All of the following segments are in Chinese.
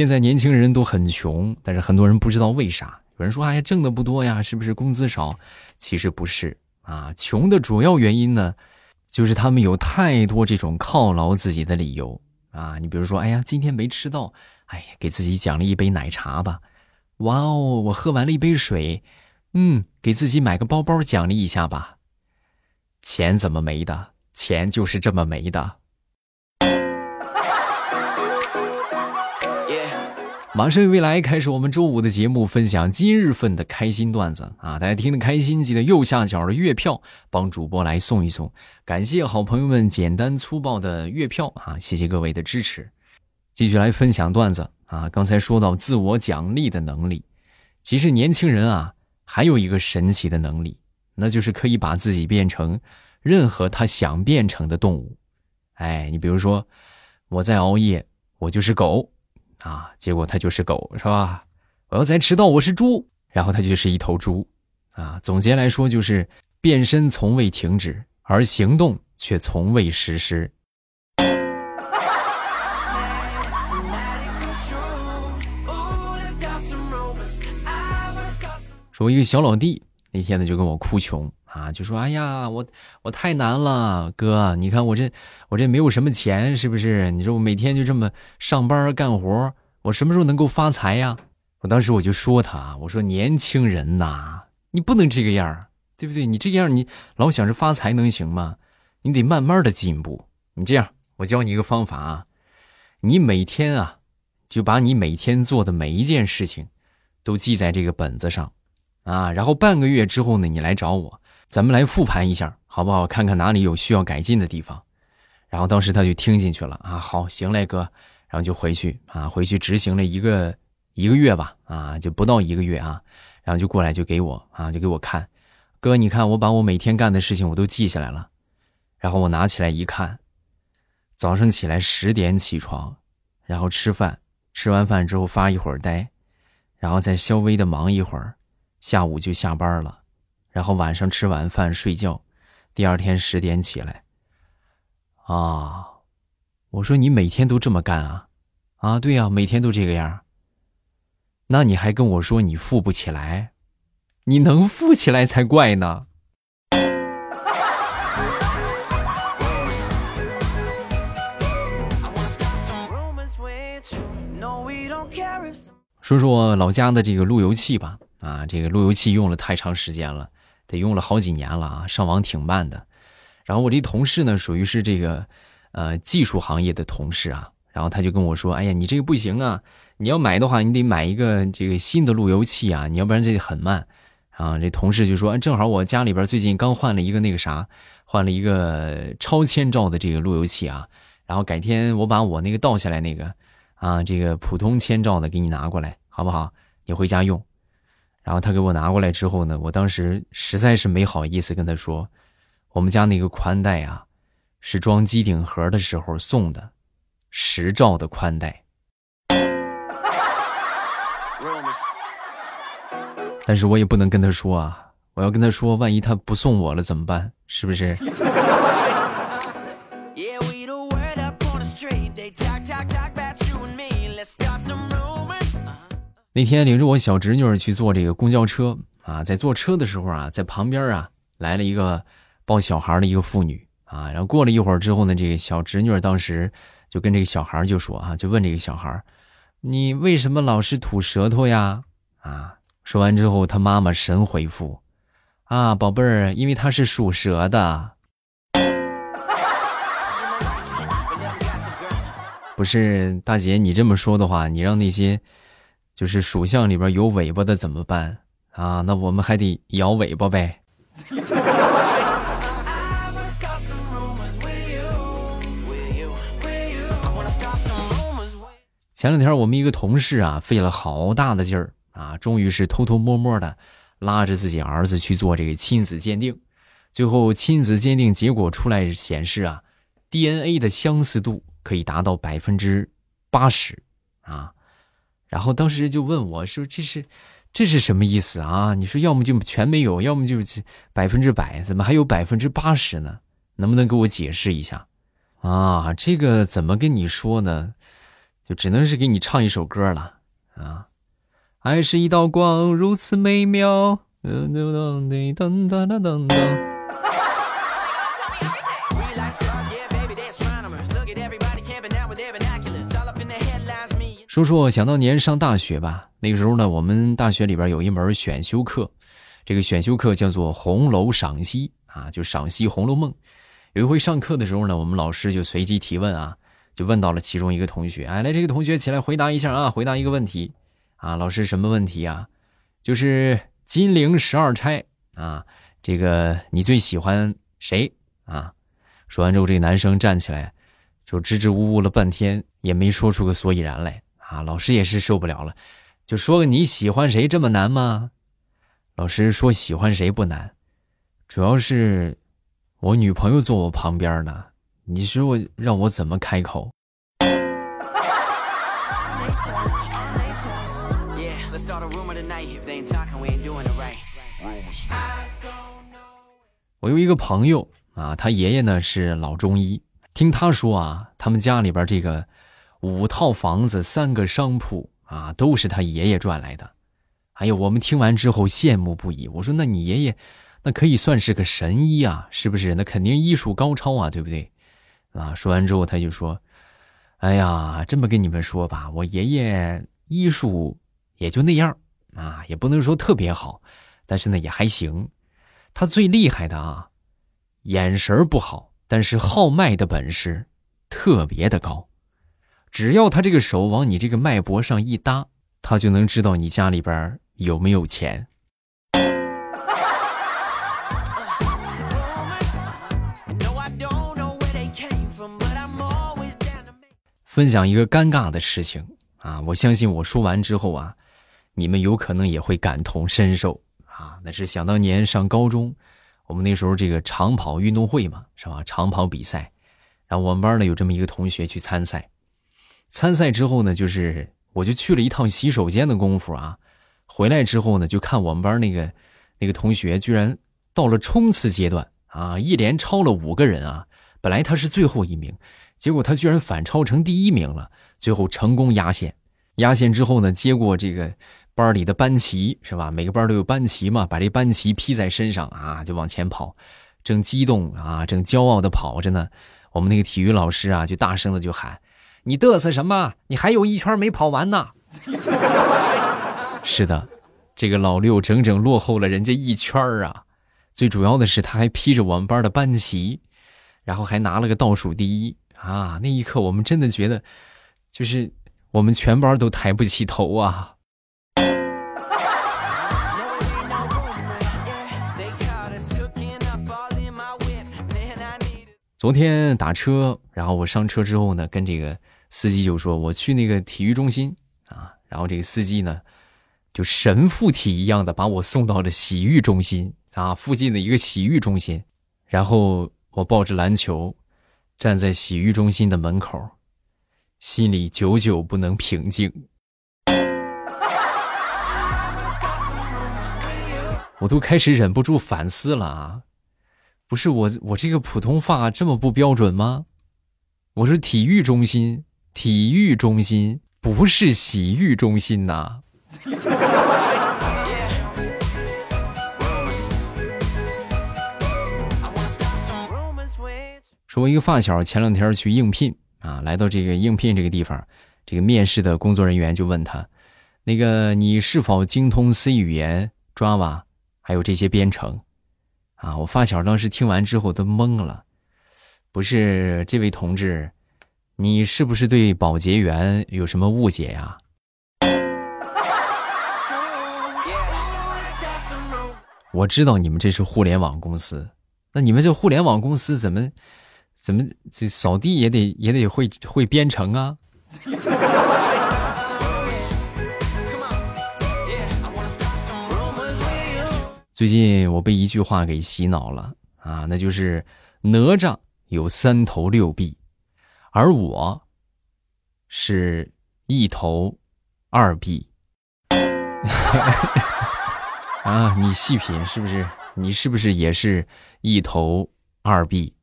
现在年轻人都很穷，但是很多人不知道为啥。有人说：“哎，挣的不多呀，是不是工资少？”其实不是啊，穷的主要原因呢，就是他们有太多这种犒劳自己的理由啊。你比如说：“哎呀，今天没吃到，哎呀，给自己奖励一杯奶茶吧。”哇哦，我喝完了一杯水，嗯，给自己买个包包奖励一下吧。钱怎么没的？钱就是这么没的。马上未来开始我们周五的节目，分享今日份的开心段子啊！大家听得开心，记得右下角的月票帮主播来送一送，感谢好朋友们简单粗暴的月票啊！谢谢各位的支持，继续来分享段子。啊，刚才说到自我奖励的能力，其实年轻人啊，还有一个神奇的能力，那就是可以把自己变成任何他想变成的动物。哎，你比如说，我在熬夜，我就是狗，啊，结果他就是狗，是吧？我要再迟到，我是猪，然后他就是一头猪，啊。总结来说，就是变身从未停止，而行动却从未实施。我一个小老弟那天呢就跟我哭穷啊，就说：“哎呀，我我太难了，哥，你看我这我这没有什么钱，是不是？你说我每天就这么上班干活，我什么时候能够发财呀？”我当时我就说他，我说年轻人呐，你不能这个样对不对？你这样你老想着发财能行吗？你得慢慢的进步。你这样，我教你一个方法啊，你每天啊就把你每天做的每一件事情都记在这个本子上。啊，然后半个月之后呢，你来找我，咱们来复盘一下，好不好？看看哪里有需要改进的地方。然后当时他就听进去了啊，好，行嘞，哥，然后就回去啊，回去执行了一个一个月吧，啊，就不到一个月啊，然后就过来就给我啊，就给我看，哥，你看我把我每天干的事情我都记下来了。然后我拿起来一看，早上起来十点起床，然后吃饭，吃完饭之后发一会儿呆，然后再稍微的忙一会儿。下午就下班了，然后晚上吃晚饭睡觉，第二天十点起来。啊，我说你每天都这么干啊？啊，对呀，每天都这个样。那你还跟我说你富不起来？你能富起来才怪呢。说说老家的这个路由器吧。啊，这个路由器用了太长时间了，得用了好几年了啊，上网挺慢的。然后我这同事呢，属于是这个，呃，技术行业的同事啊。然后他就跟我说：“哎呀，你这个不行啊，你要买的话，你得买一个这个新的路由器啊，你要不然这很慢。”啊，这同事就说：“正好我家里边最近刚换了一个那个啥，换了一个超千兆的这个路由器啊。然后改天我把我那个倒下来那个，啊，这个普通千兆的给你拿过来，好不好？你回家用。”然后他给我拿过来之后呢，我当时实在是没好意思跟他说，我们家那个宽带啊，是装机顶盒的时候送的，十兆的宽带。但是我也不能跟他说啊，我要跟他说，万一他不送我了怎么办？是不是？那天领着我小侄女去坐这个公交车啊，在坐车的时候啊，在旁边啊来了一个抱小孩的一个妇女啊，然后过了一会儿之后呢，这个小侄女当时就跟这个小孩就说啊，就问这个小孩你为什么老是吐舌头呀？”啊，说完之后，他妈妈神回复：“啊，宝贝儿，因为他是属蛇的。”不是大姐，你这么说的话，你让那些。就是属相里边有尾巴的怎么办啊？那我们还得摇尾巴呗。前两天我们一个同事啊，费了好大的劲儿啊，终于是偷偷摸摸的拉着自己儿子去做这个亲子鉴定，最后亲子鉴定结果出来显示啊，DNA 的相似度可以达到百分之八十啊。然后当时就问我说：“这是，这是什么意思啊？你说要么就全没有，要么就是百分之百，怎么还有百分之八十呢？能不能给我解释一下？啊，这个怎么跟你说呢？就只能是给你唱一首歌了啊！爱是一道光，如此美妙。噔噔噔噔噔噔噔。说说想当年上大学吧，那个时候呢，我们大学里边有一门选修课，这个选修课叫做《红楼赏析》啊，就赏析《红楼梦》。有一回上课的时候呢，我们老师就随机提问啊，就问到了其中一个同学，哎，来这个同学起来回答一下啊，回答一个问题啊，老师什么问题啊？就是金陵十二钗啊，这个你最喜欢谁啊？说完之后，这个男生站起来，就支支吾吾了半天，也没说出个所以然来。啊，老师也是受不了了，就说个你喜欢谁这么难吗？老师说喜欢谁不难，主要是我女朋友坐我旁边呢，你说我让我怎么开口？我有一个朋友啊，他爷爷呢是老中医，听他说啊，他们家里边这个。五套房子，三个商铺啊，都是他爷爷赚来的。哎呦，我们听完之后羡慕不已。我说：“那你爷爷，那可以算是个神医啊，是不是？那肯定医术高超啊，对不对？”啊，说完之后他就说：“哎呀，这么跟你们说吧，我爷爷医术也就那样啊，也不能说特别好，但是呢也还行。他最厉害的啊，眼神不好，但是号脉的本事特别的高。”只要他这个手往你这个脉搏上一搭，他就能知道你家里边有没有钱。分享一个尴尬的事情啊，我相信我说完之后啊，你们有可能也会感同身受啊。那是想当年上高中，我们那时候这个长跑运动会嘛，是吧？长跑比赛，然后我们班呢有这么一个同学去参赛。参赛之后呢，就是我就去了一趟洗手间的功夫啊，回来之后呢，就看我们班那个那个同学居然到了冲刺阶段啊，一连超了五个人啊。本来他是最后一名，结果他居然反超成第一名了，最后成功压线。压线之后呢，接过这个班里的班旗是吧？每个班都有班旗嘛，把这班旗披在身上啊，就往前跑，正激动啊，正骄傲的跑着呢。我们那个体育老师啊，就大声的就喊。你嘚瑟什么？你还有一圈没跑完呢。是的，这个老六整整落后了人家一圈啊！最主要的是，他还披着我们班的班旗，然后还拿了个倒数第一啊！那一刻，我们真的觉得，就是我们全班都抬不起头啊！昨天打车，然后我上车之后呢，跟这个。司机就说：“我去那个体育中心啊。”然后这个司机呢，就神附体一样的把我送到了洗浴中心啊附近的一个洗浴中心。然后我抱着篮球，站在洗浴中心的门口，心里久久不能平静。我都开始忍不住反思了啊！不是我，我这个普通话这么不标准吗？我是体育中心。体育中心不是洗浴中心呐。说，我一个发小前两天去应聘啊，来到这个应聘这个地方，这个面试的工作人员就问他：“那个你是否精通 C 语言、Java，还有这些编程？”啊，我发小当时听完之后都懵了，不是这位同志。你是不是对保洁员有什么误解呀？我知道你们这是互联网公司，那你们这互联网公司怎么怎么这扫地也得也得会会编程啊？最近我被一句话给洗脑了啊，那就是哪吒有三头六臂。而我是一头二臂。啊你细品是不是？你是不是也是一头二臂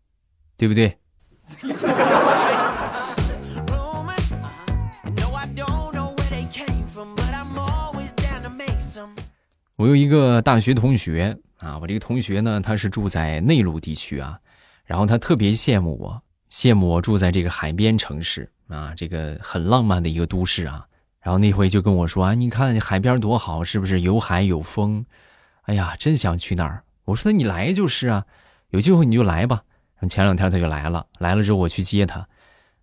对不对？我有一个大学同学啊我这个同学呢他是住在内陆地区啊然后他特别羡慕我羡慕我住在这个海边城市啊，这个很浪漫的一个都市啊。然后那回就跟我说啊，你看海边多好，是不是有海有风？哎呀，真想去那儿。我说那你来就是啊，有机会你就来吧。前两天他就来了，来了之后我去接他，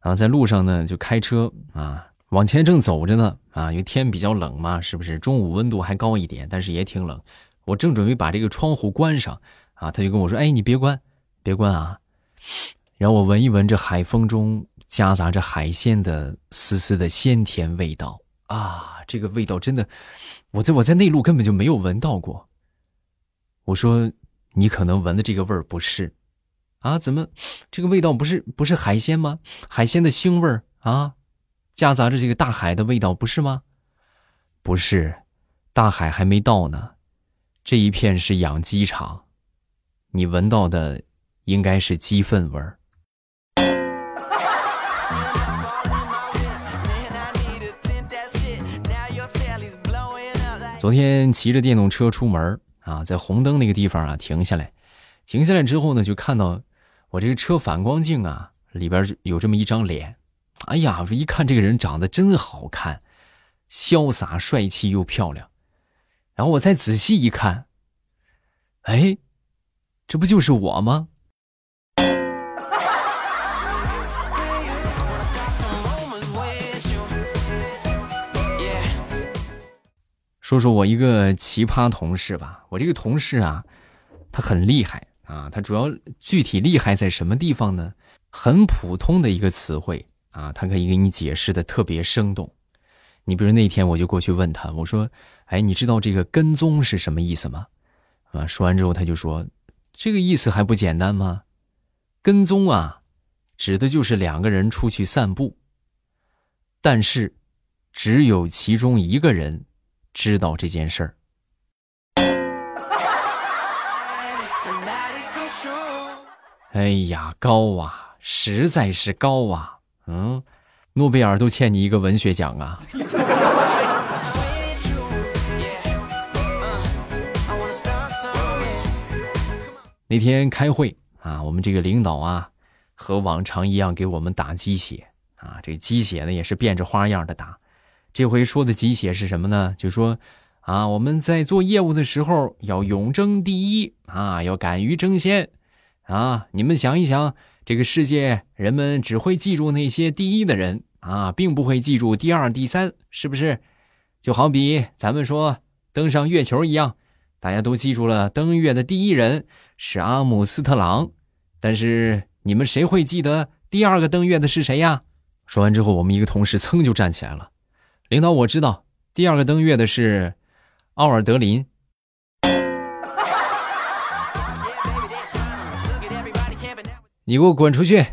然后在路上呢就开车啊，往前正走着呢啊，因为天比较冷嘛，是不是？中午温度还高一点，但是也挺冷。我正准备把这个窗户关上啊，他就跟我说：“哎，你别关，别关啊。”然后我闻一闻这海风中夹杂着海鲜的丝丝的鲜甜味道。啊，这个味道真的，我在我在内陆根本就没有闻到过。我说，你可能闻的这个味儿不是，啊，怎么这个味道不是不是海鲜吗？海鲜的腥味儿啊，夹杂着这个大海的味道，不是吗？不是，大海还没到呢，这一片是养鸡场，你闻到的应该是鸡粪味儿。昨天骑着电动车出门啊，在红灯那个地方啊停下来，停下来之后呢，就看到我这个车反光镜啊里边有这么一张脸，哎呀，我一看这个人长得真好看，潇洒帅气又漂亮，然后我再仔细一看，哎，这不就是我吗？说说我一个奇葩同事吧，我这个同事啊，他很厉害啊，他主要具体厉害在什么地方呢？很普通的一个词汇啊，他可以给你解释的特别生动。你比如那天我就过去问他，我说：“哎，你知道这个跟踪是什么意思吗？”啊，说完之后他就说：“这个意思还不简单吗？跟踪啊，指的就是两个人出去散步，但是只有其中一个人。”知道这件事儿。哎呀，高啊，实在是高啊！嗯，诺贝尔都欠你一个文学奖啊！那天开会啊，我们这个领导啊，和往常一样给我们打鸡血啊，这鸡血呢也是变着花样的打。这回说的鸡血是什么呢？就说，啊，我们在做业务的时候要勇争第一啊，要敢于争先，啊，你们想一想，这个世界人们只会记住那些第一的人啊，并不会记住第二、第三，是不是？就好比咱们说登上月球一样，大家都记住了登月的第一人是阿姆斯特朗，但是你们谁会记得第二个登月的是谁呀？说完之后，我们一个同事噌就站起来了。领导，我知道第二个登月的是奥尔德林。你给我滚出去！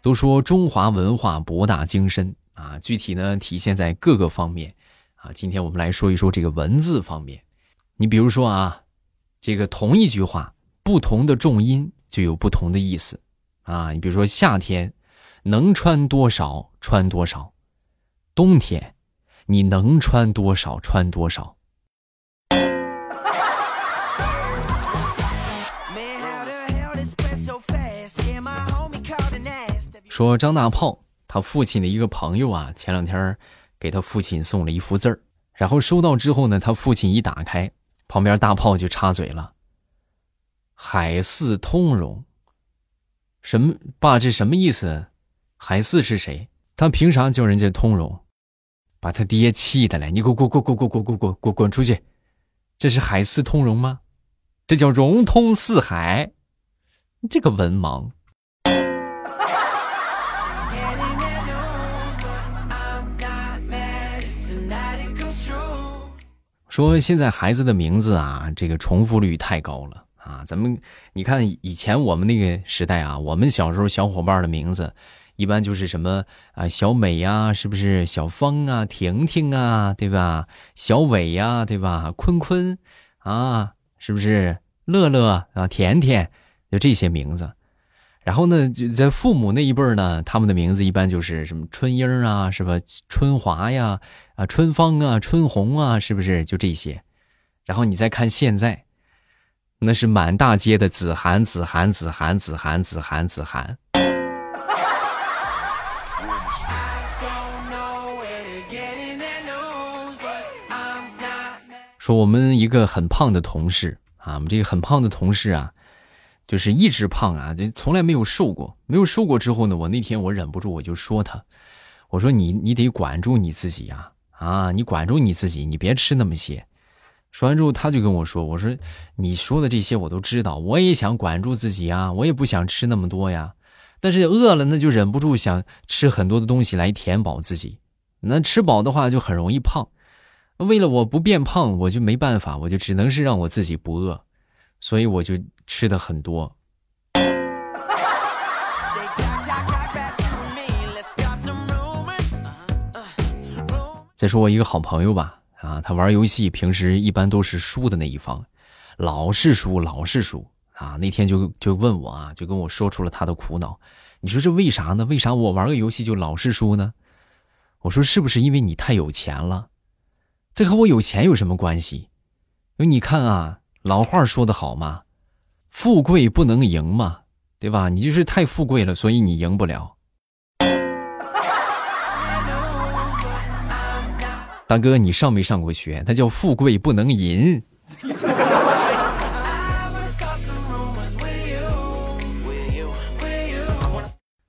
都说中华文化博大精深啊，具体呢体现在各个方面啊。今天我们来说一说这个文字方面。你比如说啊，这个同一句话。不同的重音就有不同的意思，啊，你比如说夏天，能穿多少穿多少；冬天，你能穿多少穿多少。说张大炮他父亲的一个朋友啊，前两天给他父亲送了一幅字儿，然后收到之后呢，他父亲一打开，旁边大炮就插嘴了。海四通融，什么爸？这什么意思？海四是谁？他凭啥叫人家通融？把他爹气的嘞！你给我滚滚滚滚滚滚滚滚滚出去！这是海四通融吗？这叫融通四海！这个文盲。说现在孩子的名字啊，这个重复率太高了。啊，咱们你看以前我们那个时代啊，我们小时候小伙伴的名字，一般就是什么啊，小美呀，是不是？小芳啊，婷婷啊，对吧？小伟呀，对吧？坤坤啊，是不是？乐乐啊，甜甜，就这些名字。然后呢，就在父母那一辈儿呢，他们的名字一般就是什么春英啊，是吧？春华呀，啊，春芳啊，春红啊，是不是？就这些。然后你再看现在，那是满大街的子涵、子涵、子涵、子涵、子涵、子涵。说我们一个很胖的同事啊，我们这个很胖的同事啊。就是一直胖啊，就从来没有瘦过。没有瘦过之后呢，我那天我忍不住我就说他，我说你你得管住你自己呀，啊，你管住你自己，你别吃那么些。说完之后，他就跟我说，我说你说的这些我都知道，我也想管住自己啊，我也不想吃那么多呀。但是饿了那就忍不住想吃很多的东西来填饱自己。那吃饱的话就很容易胖。为了我不变胖，我就没办法，我就只能是让我自己不饿。所以我就吃的很多。再说我一个好朋友吧，啊，他玩游戏平时一般都是输的那一方，老是输，老是输啊。那天就就问我啊，就跟我说出了他的苦恼。你说这为啥呢？为啥我玩个游戏就老是输呢？我说是不是因为你太有钱了？这和我有钱有什么关系？因为你看啊。老话说得好嘛，富贵不能赢嘛，对吧？你就是太富贵了，所以你赢不了。大哥，你上没上过学？那叫富贵不能淫。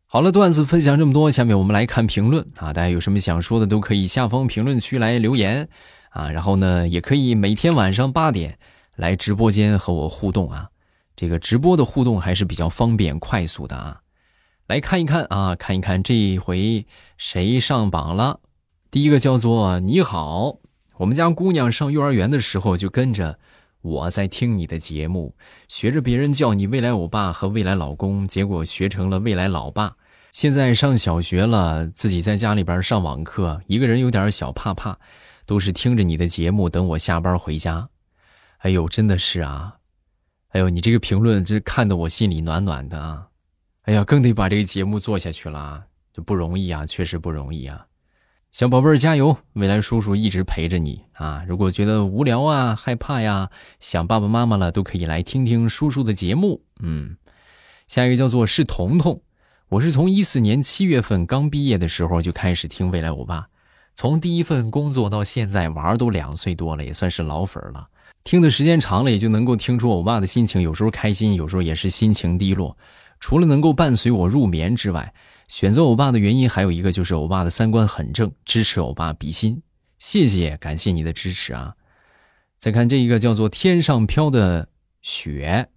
好了，段子分享这么多，下面我们来看评论啊！大家有什么想说的，都可以下方评论区来留言啊。然后呢，也可以每天晚上八点。来直播间和我互动啊，这个直播的互动还是比较方便快速的啊。来看一看啊，看一看这一回谁上榜了。第一个叫做你好，我们家姑娘上幼儿园的时候就跟着我在听你的节目，学着别人叫你未来欧巴和未来老公，结果学成了未来老爸。现在上小学了，自己在家里边上网课，一个人有点小怕怕，都是听着你的节目等我下班回家。哎呦，真的是啊！哎呦，你这个评论这看得我心里暖暖的啊！哎呀，更得把这个节目做下去了，这不容易啊，确实不容易啊！小宝贝儿加油，未来叔叔一直陪着你啊！如果觉得无聊啊、害怕呀、想爸爸妈妈了，都可以来听听叔叔的节目。嗯，下一个叫做是彤彤，我是从一四年七月份刚毕业的时候就开始听未来欧巴，从第一份工作到现在，娃儿都两岁多了，也算是老粉了。听的时间长了，也就能够听出欧巴的心情，有时候开心，有时候也是心情低落。除了能够伴随我入眠之外，选择欧巴的原因还有一个就是欧巴的三观很正，支持欧巴比心。谢谢，感谢你的支持啊！再看这一个叫做天上飘的雪，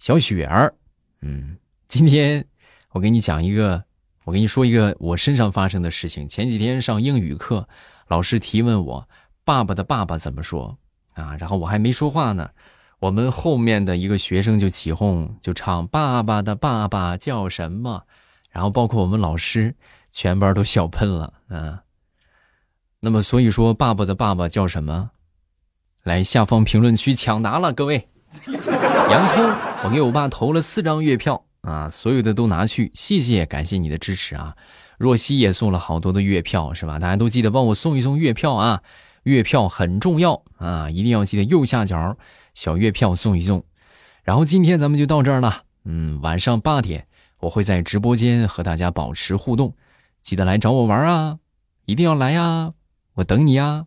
小雪儿，嗯，今天我给你讲一个，我给你说一个我身上发生的事情。前几天上英语课，老师提问我爸爸的爸爸怎么说。啊，然后我还没说话呢，我们后面的一个学生就起哄，就唱“爸爸的爸爸叫什么”，然后包括我们老师，全班都笑喷了。啊，那么所以说，爸爸的爸爸叫什么？来下方评论区抢答了，各位。洋葱，我给我爸投了四张月票啊，所有的都拿去，谢谢，感谢你的支持啊。若曦也送了好多的月票，是吧？大家都记得帮我送一送月票啊。月票很重要啊，一定要记得右下角小月票送一送。然后今天咱们就到这儿了，嗯，晚上八点我会在直播间和大家保持互动，记得来找我玩啊，一定要来呀，我等你呀。